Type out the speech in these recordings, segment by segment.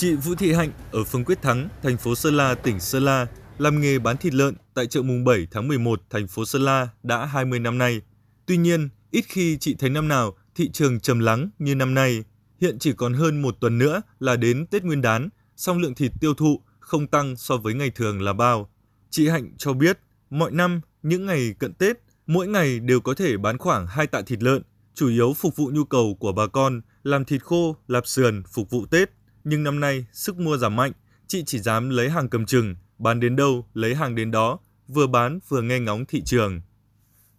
Chị Vũ Thị Hạnh ở phường Quyết Thắng, thành phố Sơn La, tỉnh Sơn La, làm nghề bán thịt lợn tại chợ mùng 7 tháng 11, thành phố Sơn La đã 20 năm nay. Tuy nhiên, ít khi chị thấy năm nào thị trường trầm lắng như năm nay. Hiện chỉ còn hơn một tuần nữa là đến Tết Nguyên đán, song lượng thịt tiêu thụ không tăng so với ngày thường là bao. Chị Hạnh cho biết, mọi năm, những ngày cận Tết, mỗi ngày đều có thể bán khoảng 2 tạ thịt lợn, chủ yếu phục vụ nhu cầu của bà con, làm thịt khô, lạp sườn, phục vụ Tết. Nhưng năm nay, sức mua giảm mạnh, chị chỉ dám lấy hàng cầm chừng, bán đến đâu lấy hàng đến đó, vừa bán vừa nghe ngóng thị trường.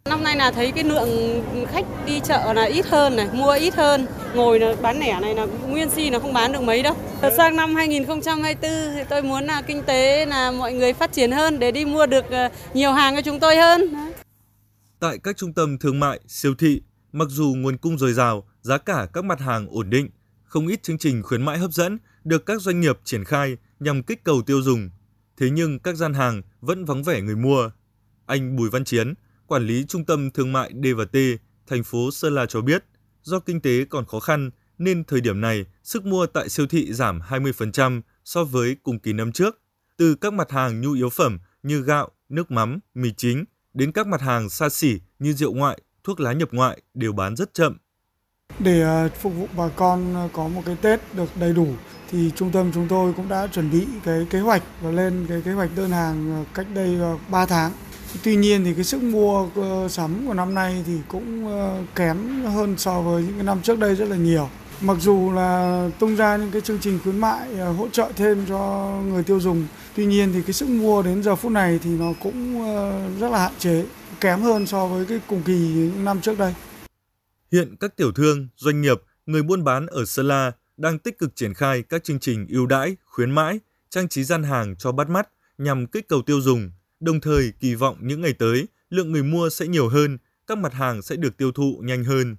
Năm nay là thấy cái lượng khách đi chợ là ít hơn này, mua ít hơn. Ngồi là bán lẻ này là nguyên si là không bán được mấy đâu. Sang năm 2024 thì tôi muốn là kinh tế là mọi người phát triển hơn để đi mua được ờ, nhiều hàng cho chúng tôi hơn. Tại các trung tâm thương mại, siêu thị, mặc dù nguồn cung dồi dào, giá cả các mặt hàng ổn định, không ít chương trình khuyến mãi hấp dẫn được các doanh nghiệp triển khai nhằm kích cầu tiêu dùng. Thế nhưng các gian hàng vẫn vắng vẻ người mua. Anh Bùi Văn Chiến, quản lý trung tâm thương mại D&T, thành phố Sơn La cho biết, do kinh tế còn khó khăn nên thời điểm này sức mua tại siêu thị giảm 20% so với cùng kỳ năm trước. Từ các mặt hàng nhu yếu phẩm như gạo, nước mắm, mì chính đến các mặt hàng xa xỉ như rượu ngoại, thuốc lá nhập ngoại đều bán rất chậm. Để à, phục vụ bà con à, có một cái Tết được đầy đủ thì trung tâm chúng tôi cũng đã chuẩn bị cái kế hoạch và lên cái kế hoạch đơn hàng à, cách đây 3 tháng. Tuy nhiên thì cái sức mua ờ, sắm của năm nay thì cũng ờ, kém hơn so với những cái năm trước đây rất là nhiều. Mặc dù là tung ra những cái chương trình khuyến mại hỗ trợ thêm cho người tiêu dùng, tuy nhiên thì cái sức mua đến giờ phút này thì nó cũng ờ, rất là hạn chế, kém hơn so với cái cùng kỳ những năm trước đây. Hiện các tiểu thương, doanh nghiệp, người buôn bán ở Sơn La đang tích cực triển khai các chương trình ưu đãi, khuyến mãi, trang trí gian hàng cho bắt mắt nhằm kích cầu tiêu dùng, đồng thời kỳ vọng những ngày tới lượng người mua sẽ nhiều hơn, các mặt hàng sẽ được tiêu thụ nhanh hơn.